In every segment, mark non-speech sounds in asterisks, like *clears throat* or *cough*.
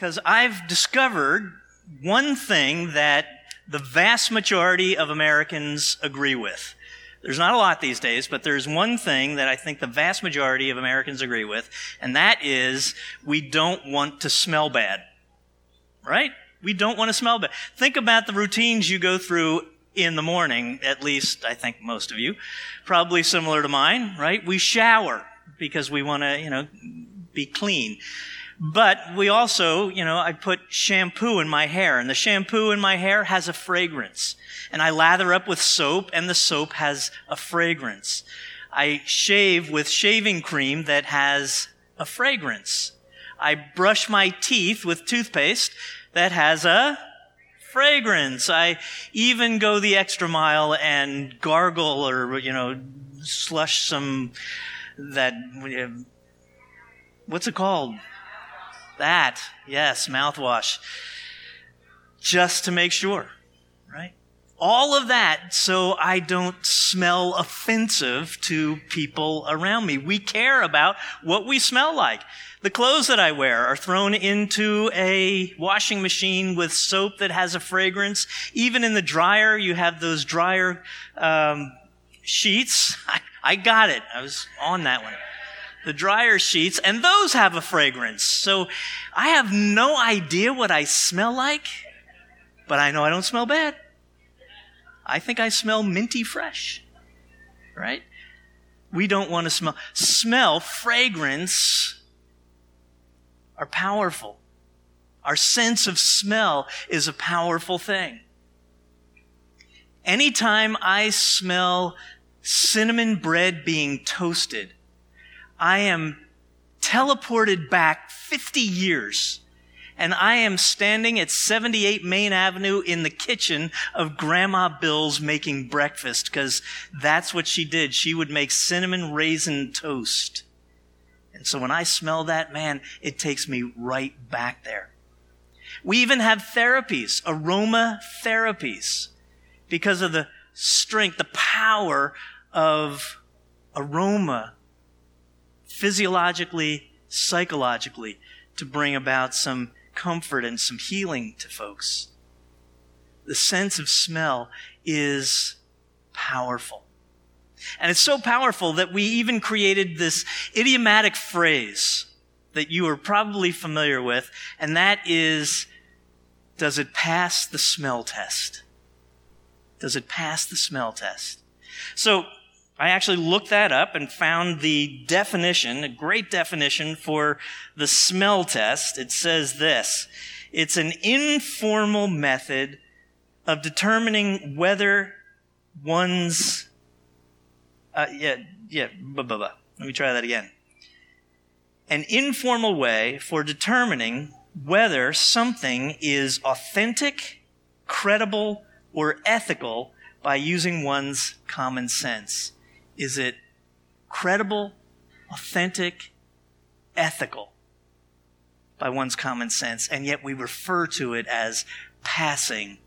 because I've discovered one thing that the vast majority of Americans agree with. There's not a lot these days, but there's one thing that I think the vast majority of Americans agree with, and that is we don't want to smell bad. Right? We don't want to smell bad. Think about the routines you go through in the morning, at least I think most of you, probably similar to mine, right? We shower because we want to, you know, be clean. But we also, you know, I put shampoo in my hair, and the shampoo in my hair has a fragrance. And I lather up with soap, and the soap has a fragrance. I shave with shaving cream that has a fragrance. I brush my teeth with toothpaste that has a fragrance. I even go the extra mile and gargle or, you know, slush some that, uh, what's it called? That, yes, mouthwash. Just to make sure, right? All of that so I don't smell offensive to people around me. We care about what we smell like. The clothes that I wear are thrown into a washing machine with soap that has a fragrance. Even in the dryer, you have those dryer um, sheets. *laughs* I, I got it. I was on that one the dryer sheets, and those have a fragrance. So I have no idea what I smell like, but I know I don't smell bad. I think I smell minty fresh, right? We don't want to smell. Smell, fragrance are powerful. Our sense of smell is a powerful thing. Anytime I smell cinnamon bread being toasted, I am teleported back 50 years and I am standing at 78 Main Avenue in the kitchen of Grandma Bill's making breakfast because that's what she did. She would make cinnamon raisin toast. And so when I smell that, man, it takes me right back there. We even have therapies, aroma therapies, because of the strength, the power of aroma physiologically, psychologically, to bring about some comfort and some healing to folks. The sense of smell is powerful. And it's so powerful that we even created this idiomatic phrase that you are probably familiar with, and that is, does it pass the smell test? Does it pass the smell test? So, I actually looked that up and found the definition, a great definition for the smell test. It says this. It's an informal method of determining whether one's, uh, yeah, yeah, blah, blah, blah. Let me try that again. An informal way for determining whether something is authentic, credible, or ethical by using one's common sense. Is it credible, authentic, ethical by one's common sense? And yet we refer to it as passing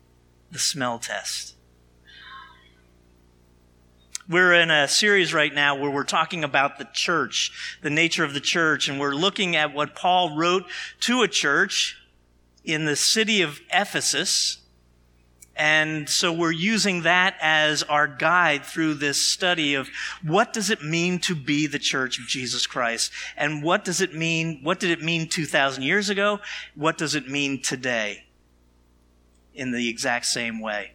the smell test. We're in a series right now where we're talking about the church, the nature of the church, and we're looking at what Paul wrote to a church in the city of Ephesus and so we're using that as our guide through this study of what does it mean to be the church of Jesus Christ? And what does it mean? What did it mean 2,000 years ago? What does it mean today? In the exact same way.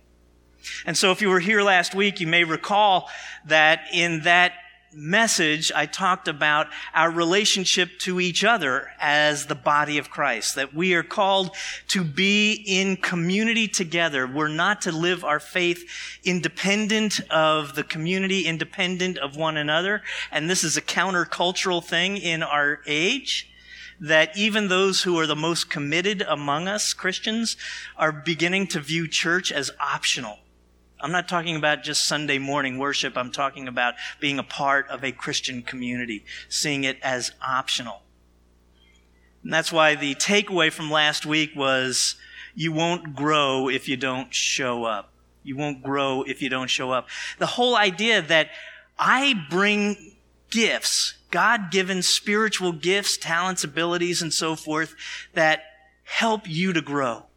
And so if you were here last week, you may recall that in that message, I talked about our relationship to each other as the body of Christ, that we are called to be in community together. We're not to live our faith independent of the community, independent of one another. And this is a countercultural thing in our age. That even those who are the most committed among us, Christians, are beginning to view church as optional I'm not talking about just Sunday morning worship. I'm talking about being a part of a Christian community, seeing it as optional. And that's why the takeaway from last week was you won't grow if you don't show up. You won't grow if you don't show up. The whole idea that I bring gifts, God given spiritual gifts, talents, abilities, and so forth that help you to grow.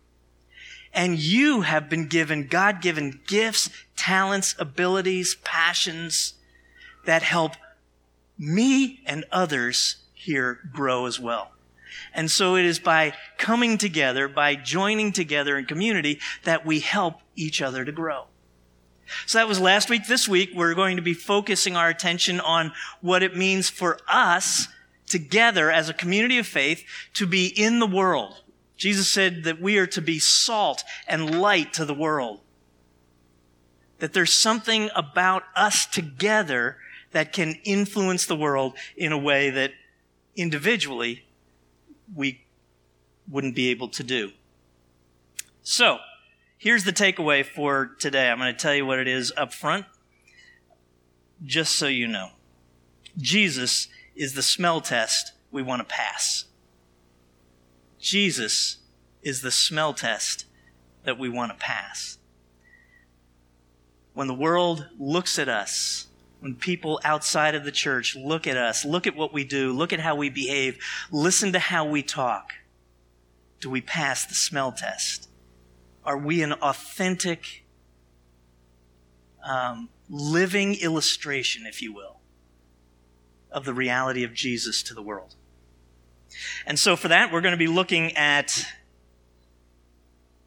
And you have been given God given gifts, talents, abilities, passions that help me and others here grow as well. And so it is by coming together, by joining together in community, that we help each other to grow. So that was last week. This week, we're going to be focusing our attention on what it means for us together as a community of faith to be in the world. Jesus said that we are to be salt and light to the world. That there's something about us together that can influence the world in a way that individually we wouldn't be able to do. So, here's the takeaway for today. I'm going to tell you what it is up front, just so you know. Jesus is the smell test we want to pass. Jesus is the smell test that we want to pass. When the world looks at us, when people outside of the church look at us, look at what we do, look at how we behave, listen to how we talk, do we pass the smell test? Are we an authentic, um, living illustration, if you will, of the reality of Jesus to the world? And so for that, we're going to be looking at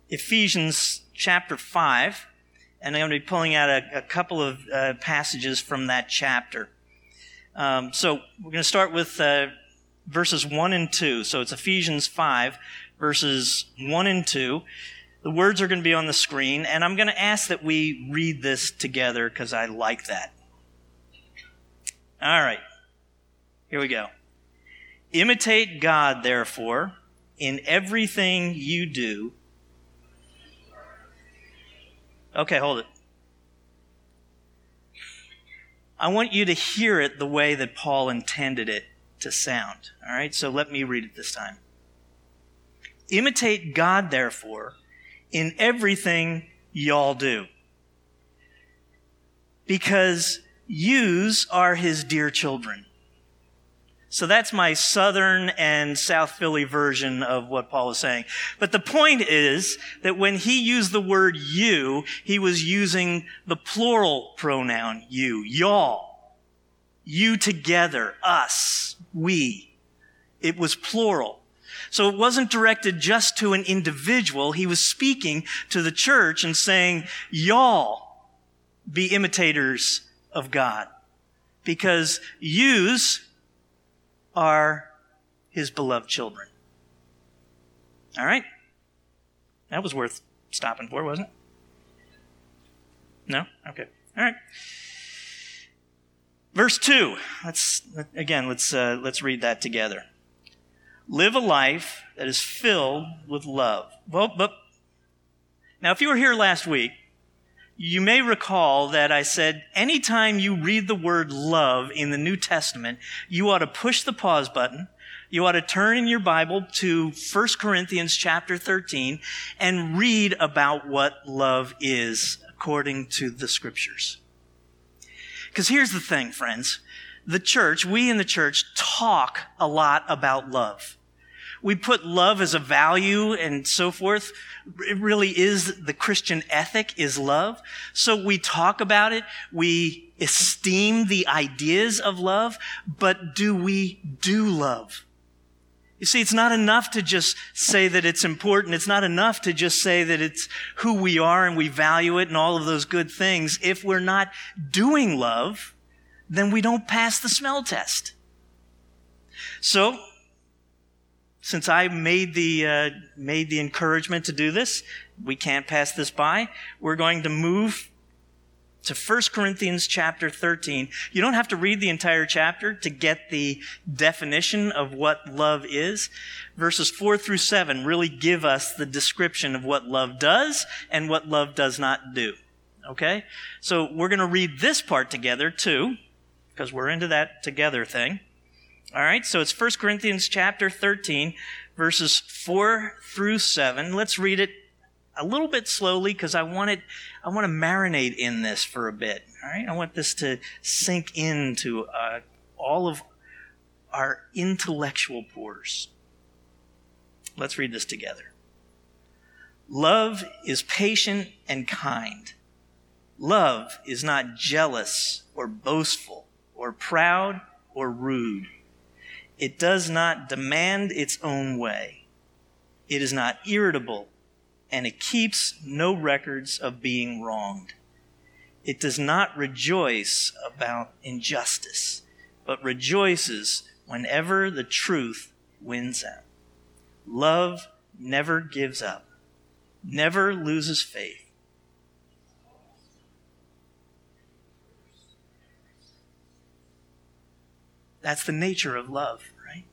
Ephesians chapter 5 and I'm going to be pulling out a, a couple of uh, passages from that chapter. Um, so we're going to start with uh, verses 1 and 2. So it's Ephesians 5, verses 1 and 2. The words are going to be on the screen, and I'm going to ask that we read this together because I like that. All right, here we go. Imitate God, therefore, in everything you do Okay, hold it. I want you to hear it the way that Paul intended it to sound. All right, so let me read it this time. Imitate God, therefore, in everything y'all do. Because yous are his dear children. So that's my southern and South Philly version of what Paul is saying. But the point is that when he used the word you, he was using the plural pronoun you, y'all. You together, us, we. It was plural. So it wasn't directed just to an individual. He was speaking to the church and saying, y'all be imitators of God. Because yous are his beloved children. All right? That was worth stopping for, wasn't it? No? Okay. All right. Verse 2. Let's again, let's uh, let's read that together. Live a life that is filled with love. Well, but now if you were here last week, you may recall that I said anytime you read the word love in the New Testament, you ought to push the pause button. You ought to turn in your Bible to 1 Corinthians chapter 13 and read about what love is according to the scriptures. Because here's the thing, friends. The church, we in the church talk a lot about love. We put love as a value and so forth it really is the Christian ethic is love. So we talk about it. We esteem the ideas of love, but do we do love? You see, it's not enough to just say that it's important. It's not enough to just say that it's who we are and we value it and all of those good things. If we're not doing love, then we don't pass the smell test. So since I made the, uh, made the encouragement to do this, we can't pass this by. We're going to move to 1 Corinthians chapter 13. You don't have to read the entire chapter to get the definition of what love is. Verses 4 through 7 really give us the description of what love does and what love does not do. Okay? So we're going to read this part together too, because we're into that together thing. All right, so it's 1 Corinthians chapter 13, verses 4 through 7. Let's read it a little bit slowly because I want it, I want to marinate in this for a bit. All right, I want this to sink into uh, all of our intellectual pores. Let's read this together. Love is patient and kind. Love is not jealous or boastful or proud or rude. It does not demand its own way. It is not irritable and it keeps no records of being wronged. It does not rejoice about injustice, but rejoices whenever the truth wins out. Love never gives up, never loses faith. That's the nature of love, right?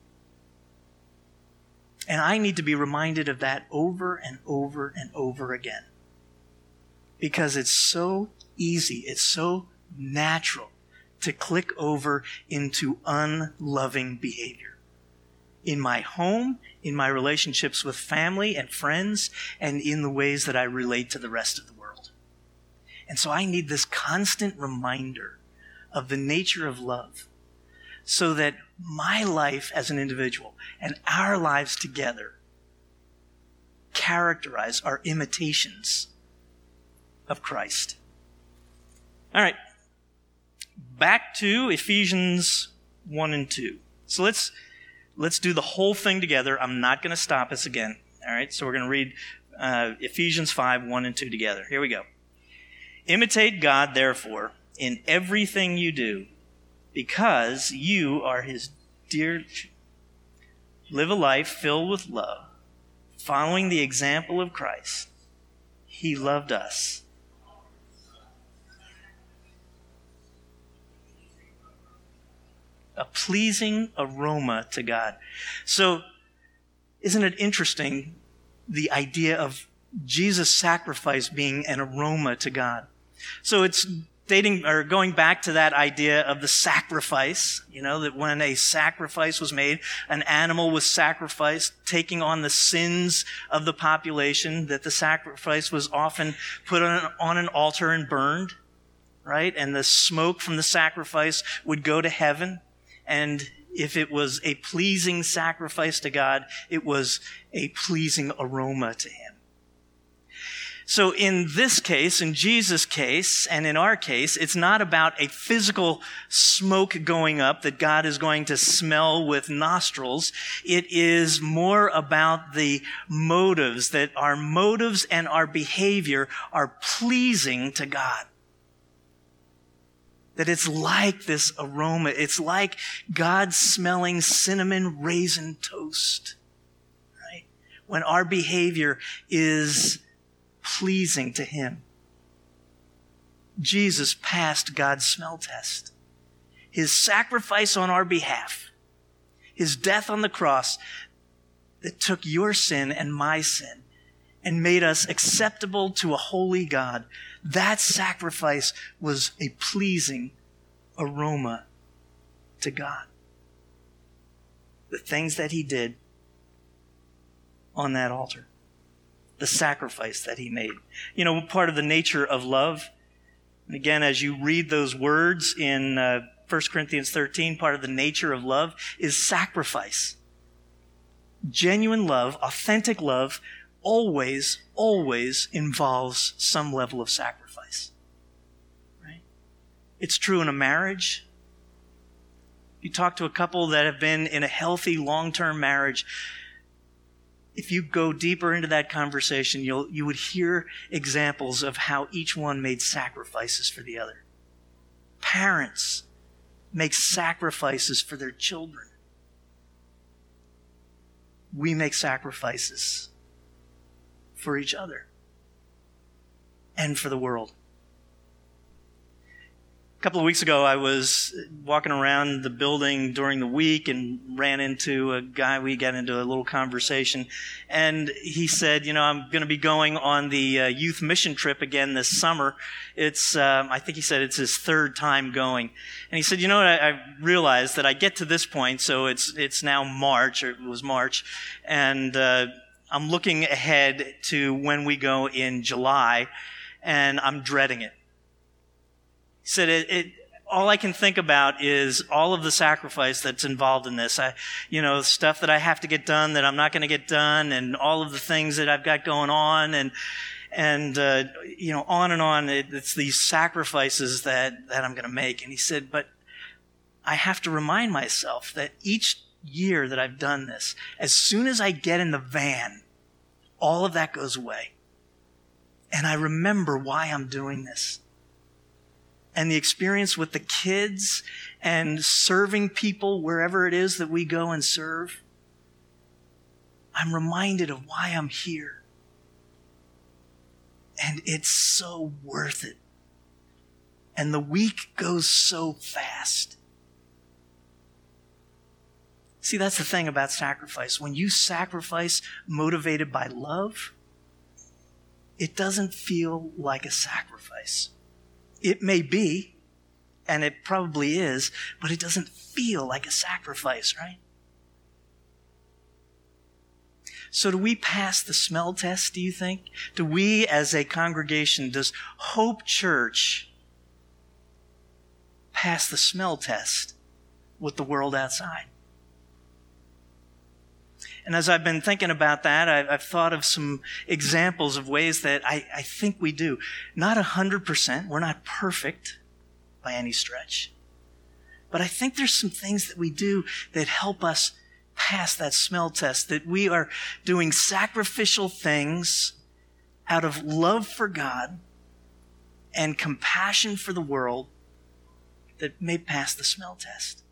And I need to be reminded of that over and over and over again. Because it's so easy, it's so natural to click over into unloving behavior. In my home, in my relationships with family and friends, and in the ways that I relate to the rest of the world. And so I need this constant reminder of the nature of love so that my life as an individual and our lives together characterize our imitations of Christ. All right. Back to Ephesians 1 and 2. So let's let's do the whole thing together. I'm not going to stop us again. All right. So we're going to read uh, Ephesians 5 1 and 2 together. Here we go. Imitate God, therefore, in everything you do, because you are his dear. Live a life filled with love, following the example of Christ. He loved us a pleasing aroma to God. So, isn't it interesting the idea of Jesus' sacrifice being an aroma to God? So it's dating or going back to that idea of the sacrifice, you know, that when a sacrifice was made, an animal was sacrificed, taking on the sins of the population, that the sacrifice was often put on, on an altar and burned, right? And the smoke from the sacrifice would go to heaven. And if it was a pleasing sacrifice to God, it was a pleasing aroma to Him. So in this case, in Jesus' case, and in our case, it's not about a physical smoke going up that God is going to smell with nostrils. It is more about the motives, that our motives and our behavior are pleasing to God. That it's like this aroma. It's like God smelling cinnamon raisin toast. Right? When our behavior is pleasing to Him. Jesus passed God's smell test. His sacrifice on our behalf, His death on the cross that took your sin and my sin and made us acceptable to a holy God that sacrifice was a pleasing aroma to God. The things that he did on that altar, the sacrifice that he made. You know, part of the nature of love, and again, as you read those words in uh, 1 Corinthians 13, part of the nature of love is sacrifice. Genuine love, authentic love, always, always involves some level of sacrifice. Right? It's true in a marriage. You talk to a couple that have been in a healthy long term marriage. If you go deeper into that conversation, you'll, you would hear examples of how each one made sacrifices for the other. Parents make sacrifices for their children. We make sacrifices for each other and for the world. A couple of weeks ago, I was walking around the building during the week and ran into a guy. We got into a little conversation, and he said, "You know, I'm going to be going on the uh, youth mission trip again this summer. It's, um, I think he said it's his third time going." And he said, "You know what? I, I realized that I get to this point, so it's it's now March, or it was March, and." Uh, I'm looking ahead to when we go in July, and I'm dreading it. He said it, it all I can think about is all of the sacrifice that's involved in this. I, you know, stuff that I have to get done that I'm not going to get done, and all of the things that I've got going on, and and uh, you know, on and on. It, it's these sacrifices that that I'm going to make. And he said, but I have to remind myself that each year that I've done this, as soon as I get in the van, all of that goes away. And I remember why I'm doing this and the experience with the kids and serving people wherever it is that we go and serve, I'm reminded of why I'm here. And it's so worth it. And the week goes so fast. See, that's the thing about sacrifice. When you sacrifice motivated by love, it doesn't feel like a sacrifice. It may be, and it probably is, but it doesn't feel like a sacrifice, right? So, do we pass the smell test, do you think? Do we, as a congregation, does Hope Church pass the smell test with the world outside? And as I've been thinking about that, I've, I've thought of some examples of ways that I, I think we do. Not 100%, we're not perfect by any stretch. But I think there's some things that we do that help us pass that smell test, that we are doing sacrificial things out of love for God and compassion for the world that may pass the smell test.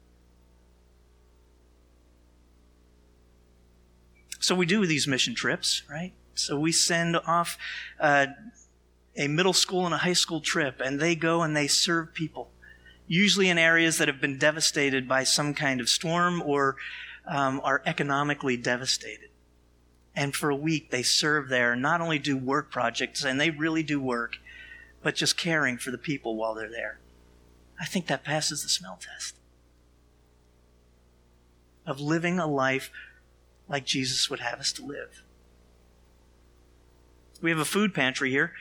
So we do these mission trips, right? So we send off uh, a middle school and a high school trip, and they go and they serve people, usually in areas that have been devastated by some kind of storm or um, are economically devastated. And for a week, they serve there, not only do work projects, and they really do work, but just caring for the people while they're there. I think that passes the smell test of living a life like Jesus would have us to live. We have a food pantry here.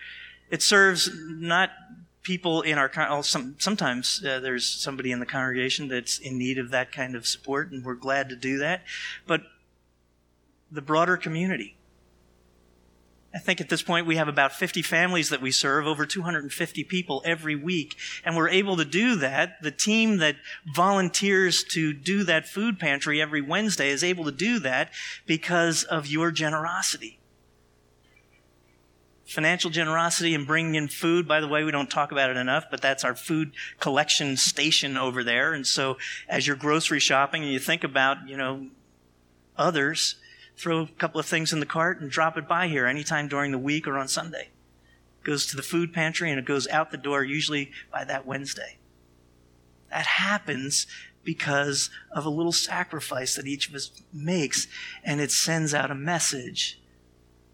It serves not people in our well, some, sometimes uh, there's somebody in the congregation that's in need of that kind of support and we're glad to do that but the broader community I think at this point we have about 50 families that we serve, over 250 people every week. And we're able to do that. The team that volunteers to do that food pantry every Wednesday is able to do that because of your generosity. Financial generosity and bringing in food, by the way, we don't talk about it enough, but that's our food collection station over there. And so as you're grocery shopping and you think about, you know, others, throw a couple of things in the cart and drop it by here anytime during the week or on Sunday. It goes to the food pantry and it goes out the door usually by that Wednesday. That happens because of a little sacrifice that each of us makes, and it sends out a message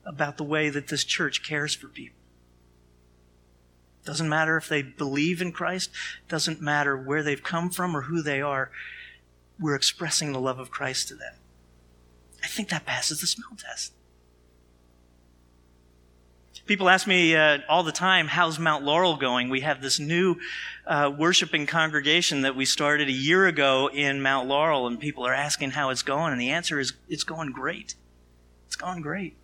about the way that this church cares for people. Doesn't matter if they believe in Christ, doesn't matter where they've come from or who they are, we're expressing the love of Christ to them. I think that passes the smell test. People ask me uh, all the time, how's Mount Laurel going? We have this new uh, worshiping congregation that we started a year ago in Mount Laurel, and people are asking how it's going, and the answer is it's going great. It's going great.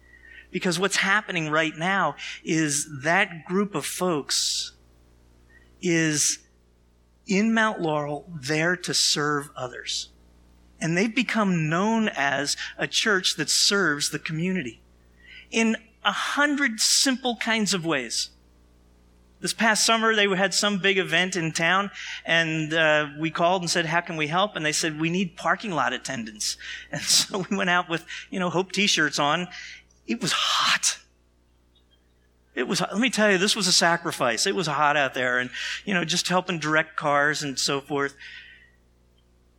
Because what's happening right now is that group of folks is in Mount Laurel there to serve others and they've become known as a church that serves the community in a hundred simple kinds of ways. This past summer, they had some big event in town, and uh, we called and said, "How can we help?" And they said, "We need parking lot attendants." *laughs* And so we went out with, you know, Hope T-shirts on. It was hot. It was. Let me tell you, this was a sacrifice. It was hot out there, and you know, just helping direct cars and so forth.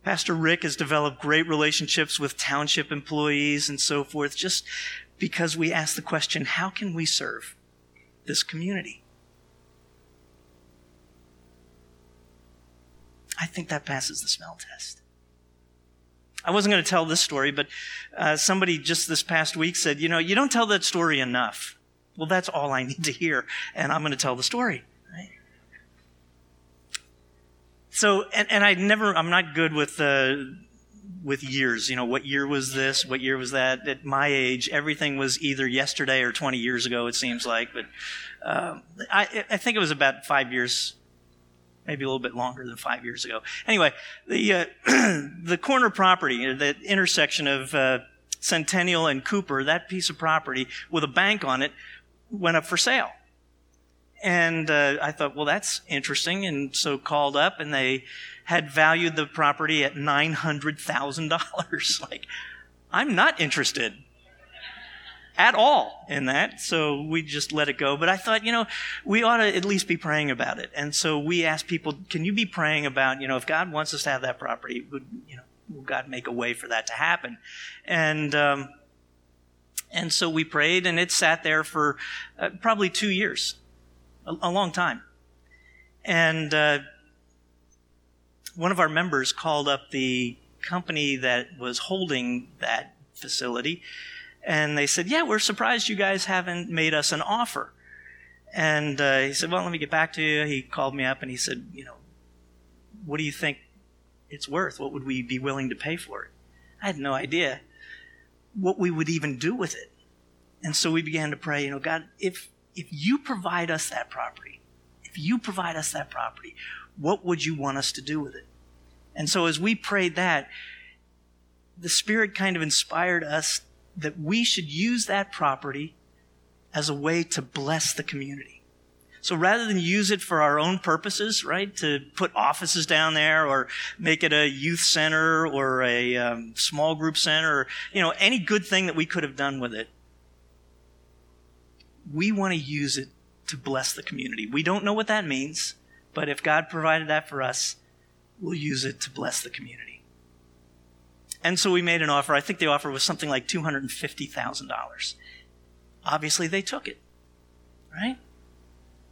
Pastor Rick has developed great relationships with township employees and so forth, just because we ask the question how can we serve this community? I think that passes the smell test. I wasn't going to tell this story, but uh, somebody just this past week said, You know, you don't tell that story enough. Well, that's all I need to hear, and I'm going to tell the story. So, and, and I never, I'm not good with, uh, with years. You know, what year was this? What year was that? At my age, everything was either yesterday or 20 years ago, it seems like. But uh, I, I think it was about five years, maybe a little bit longer than five years ago. Anyway, the, uh, *clears throat* the corner property, the intersection of uh, Centennial and Cooper, that piece of property with a bank on it, went up for sale. And uh, I thought, well, that's interesting. And so called up, and they had valued the property at $900,000. *laughs* like, I'm not interested at all in that. So we just let it go. But I thought, you know, we ought to at least be praying about it. And so we asked people, can you be praying about, you know, if God wants us to have that property, would, you know, will God make a way for that to happen? And, um, and so we prayed and it sat there for uh, probably two years a, a long time. And uh, one of our members called up the company that was holding that facility, and they said, "Yeah, we're surprised you guys haven't made us an offer." And uh, he said, "Well, let me get back to you." He called me up and he said, "You know, what do you think it's worth? What would we be willing to pay for it?" I had no idea what we would even do with it. And so we began to pray, you know, God, if if you provide us that property, if you provide us that property, what would you want us to do with it? And so as we prayed that, the Spirit kind of inspired us that we should use that property as a way to bless the community. So rather than use it for our own purposes, right, to put offices down there or make it a youth center or a um, small group center, or, you know, any good thing that we could have done with it, we want to use it to bless the community. We don't know what that means, but if God provided that for us, we'll use it to bless the community. And so we made an offer. I think the offer was something like $250,000. Obviously, they took it, right?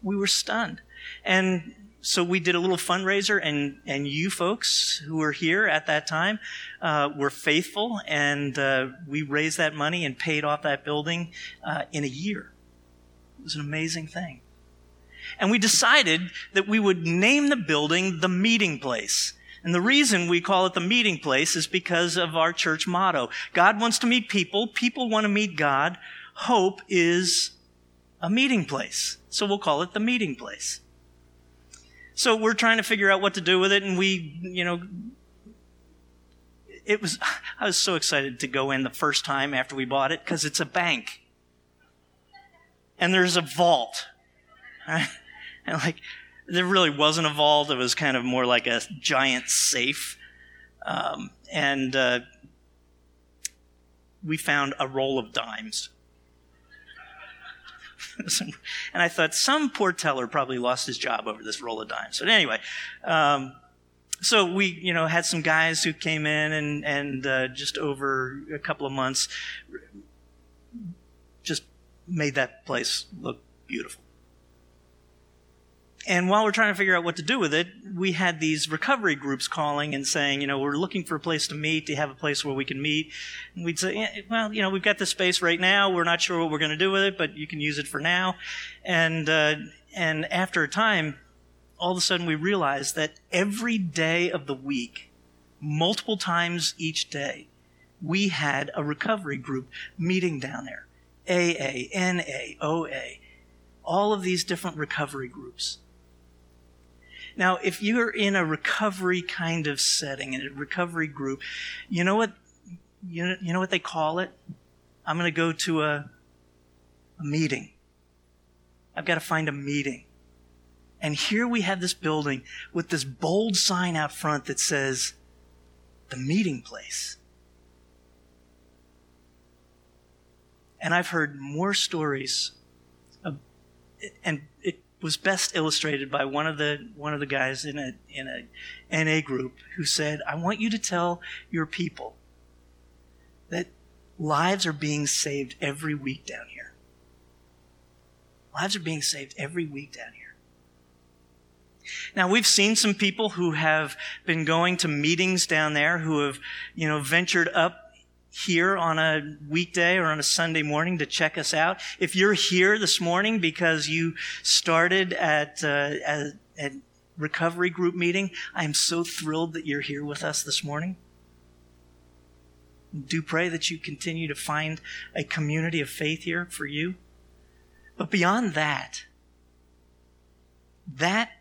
We were stunned. And so we did a little fundraiser, and, and you folks who were here at that time uh, were faithful, and uh, we raised that money and paid off that building uh, in a year. It was an amazing thing. And we decided that we would name the building the meeting place. And the reason we call it the meeting place is because of our church motto. God wants to meet people. People want to meet God. Hope is a meeting place. So we'll call it the meeting place. So we're trying to figure out what to do with it. And we, you know, it was, *sighs* I was so excited to go in the first time after we bought it because it's a bank and there's a vault. And like, there really wasn't a vault. It was kind of more like a giant safe. Um, and uh, we found a roll of dimes. *laughs* and I thought some poor teller probably lost his job over this roll of dimes. But anyway, um, so we, you know, had some guys who came in and, and uh, just over a couple of months made that place look beautiful. And while we're trying to figure out what to do with it, we had these recovery groups calling and saying, you know, we're looking for a place to meet, to have a place where we can meet. And we'd say, well, you know, we've got this space right now. We're not sure what we're going to do with it, but you can use it for now. And, uh, and after a time, all of a sudden we realized that every day of the week, multiple times each day, we had a recovery group meeting down there. AA, NA, OA, all of these different recovery groups. Now, if you're in a recovery kind of setting, in a recovery group, you know what, you know, you know what they call it? I'm going to go to a, a meeting. I've got to find a meeting. And here we have this building with this bold sign out front that says, the meeting place. And I've heard more stories, of, and it was best illustrated by one of the one of the guys in a in a NA group who said, "I want you to tell your people that lives are being saved every week down here. Lives are being saved every week down here." Now we've seen some people who have been going to meetings down there who have, you know, ventured up here on a weekday or on a Sunday morning to check us out. If you're here this morning because you started at, uh, at, recovery group meeting. I am so thrilled that you're here with us this morning. Do pray that you continue to find a community of faith here for you. But beyond that, that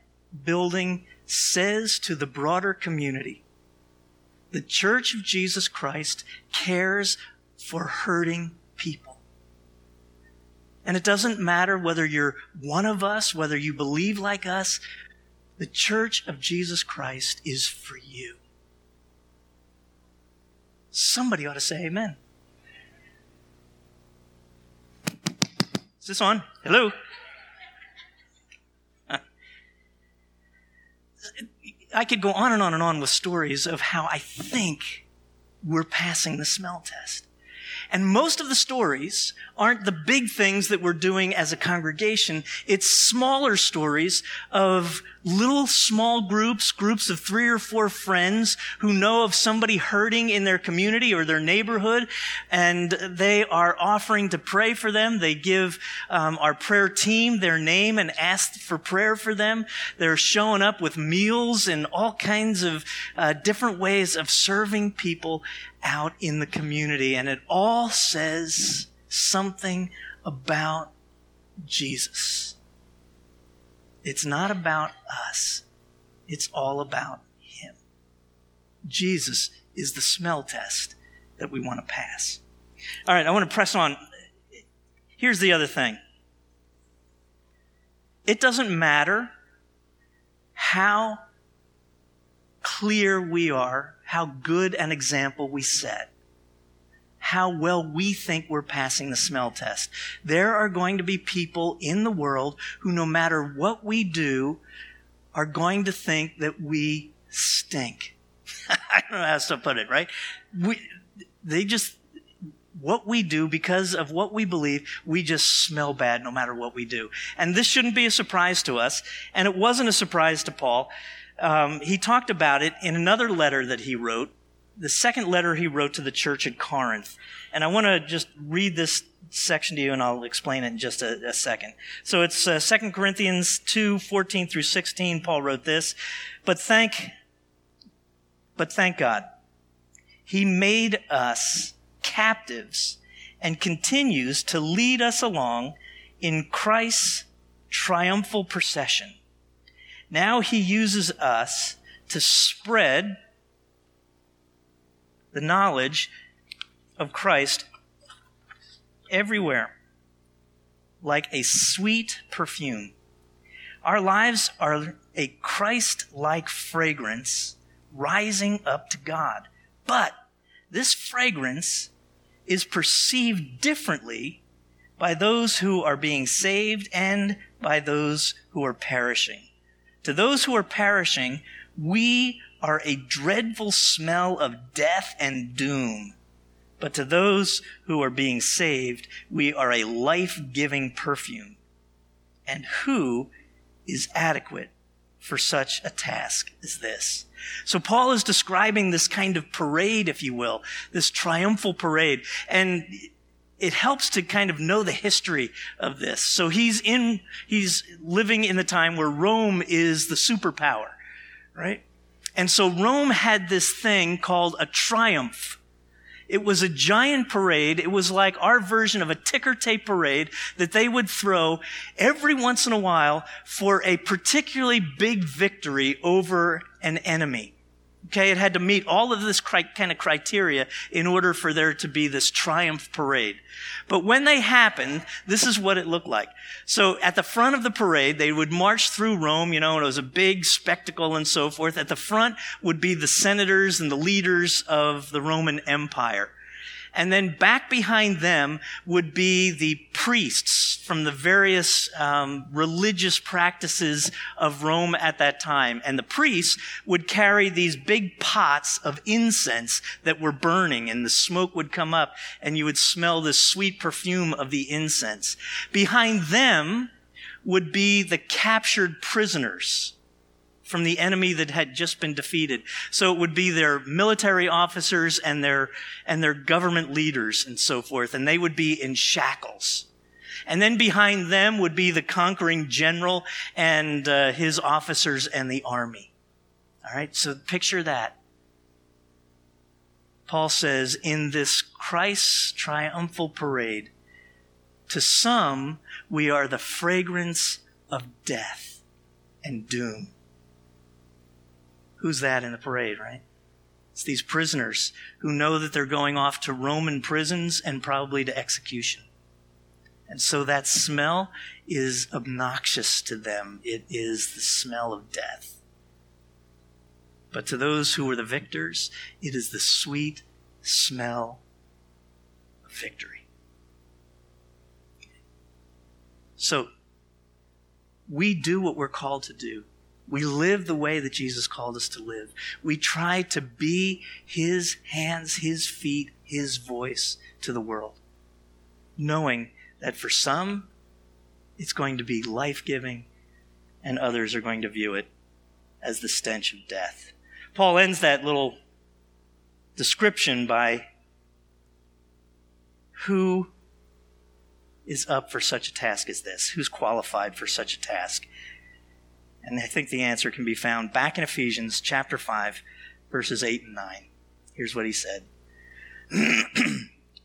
building says to the broader community, the Church of Jesus Christ cares for hurting people. And it doesn't matter whether you're one of us, whether you believe like us, the Church of Jesus Christ is for you. Somebody ought to say amen. Is this on? Hello? I could go on and on and on with stories of how I think we're passing the smell test. And most of the stories aren't the big things that we're doing as a congregation. It's smaller stories of little small groups, groups of three or four friends who know of somebody hurting in their community or their neighborhood, and they are offering to pray for them. They give um, our prayer team their name and ask for prayer for them. They're showing up with meals and all kinds of uh, different ways of serving people out in the community, and it all says something about Jesus. It's not about us. It's all about Him. Jesus is the smell test that we want to pass. All right, I want to press on. Here's the other thing it doesn't matter how clear we are, how good an example we set how well we think we're passing the smell test. There are going to be people in the world who, no matter what we do, are going to think that we stink. *laughs* I don't know how else to put it, right? We, they just, what we do because of what we believe, we just smell bad no matter what we do. And this shouldn't be a surprise to us. And it wasn't a surprise to Paul. Um, he talked about it in another letter that he wrote the second letter he wrote to the church at Corinth. And I want to just read this section to you and I'll explain it in just a, a second. So it's uh, 2 Corinthians 2, 14 through 16. Paul wrote this. But thank, but thank God. He made us captives and continues to lead us along in Christ's triumphal procession. Now he uses us to spread the knowledge of Christ everywhere, like a sweet perfume. Our lives are a Christ like fragrance rising up to God. But this fragrance is perceived differently by those who are being saved and by those who are perishing. To those who are perishing, we are a dreadful smell of death and doom. But to those who are being saved, we are a life giving perfume. And who is adequate for such a task as this? So Paul is describing this kind of parade, if you will, this triumphal parade. And it helps to kind of know the history of this. So he's in, he's living in the time where Rome is the superpower, right? And so Rome had this thing called a triumph. It was a giant parade. It was like our version of a ticker tape parade that they would throw every once in a while for a particularly big victory over an enemy. Okay, it had to meet all of this kind of criteria in order for there to be this triumph parade. But when they happened, this is what it looked like. So at the front of the parade, they would march through Rome, you know, and it was a big spectacle and so forth. At the front would be the senators and the leaders of the Roman Empire. And then back behind them would be the priests from the various um, religious practices of Rome at that time. And the priests would carry these big pots of incense that were burning, and the smoke would come up, and you would smell this sweet perfume of the incense. Behind them would be the captured prisoners from the enemy that had just been defeated. So it would be their military officers and their, and their government leaders and so forth, and they would be in shackles. And then behind them would be the conquering general and uh, his officers and the army. All right, so picture that. Paul says, in this Christ's triumphal parade, to some, we are the fragrance of death and doom. Who's that in the parade, right? It's these prisoners who know that they're going off to Roman prisons and probably to execution. And so that smell is obnoxious to them. It is the smell of death. But to those who were the victors, it is the sweet smell of victory. So, we do what we're called to do. We live the way that Jesus called us to live. We try to be His hands, His feet, His voice to the world, knowing that for some, it's going to be life giving, and others are going to view it as the stench of death. Paul ends that little description by who is up for such a task as this? Who's qualified for such a task? And I think the answer can be found back in Ephesians chapter 5, verses 8 and 9. Here's what he said *clears throat*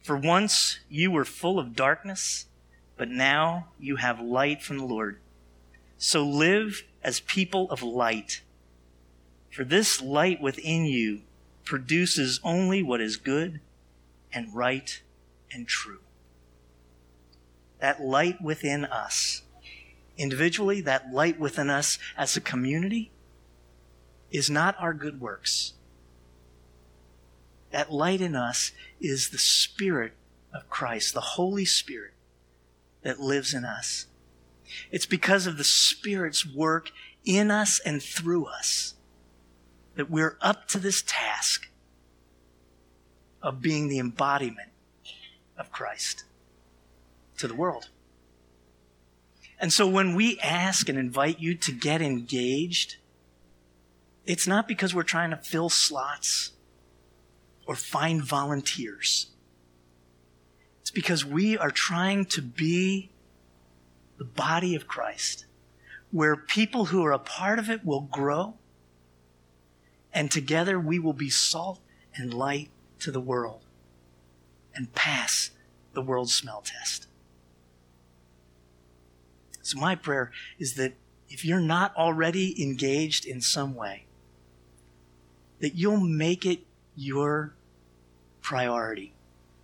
For once you were full of darkness, but now you have light from the Lord. So live as people of light. For this light within you produces only what is good and right and true. That light within us, individually, that light within us as a community, is not our good works. That light in us is the Spirit of Christ, the Holy Spirit that lives in us. It's because of the Spirit's work in us and through us that we're up to this task of being the embodiment of Christ to the world. And so when we ask and invite you to get engaged, it's not because we're trying to fill slots or find volunteers. It's because we are trying to be the body of Christ, where people who are a part of it will grow and together we will be salt and light to the world and pass the world smell test. So, my prayer is that if you're not already engaged in some way, that you'll make it your priority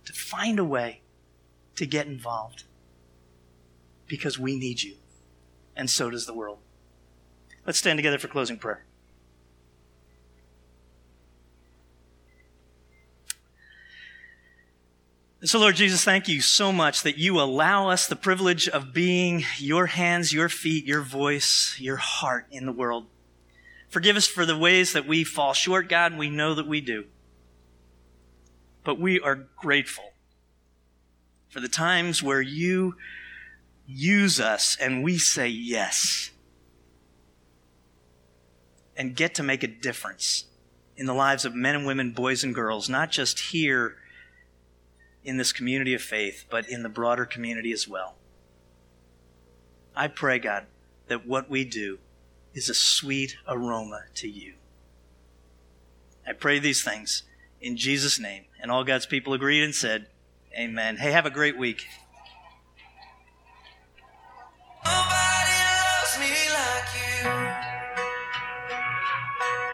to find a way to get involved because we need you, and so does the world. Let's stand together for closing prayer. And so, Lord Jesus, thank you so much that you allow us the privilege of being your hands, your feet, your voice, your heart in the world. Forgive us for the ways that we fall short, God, we know that we do. But we are grateful for the times where you use us and we say yes and get to make a difference in the lives of men and women, boys and girls, not just here in this community of faith, but in the broader community as well. I pray, God, that what we do is a sweet aroma to you. I pray these things in Jesus' name. And all God's people agreed and said, Amen. Hey, have a great week.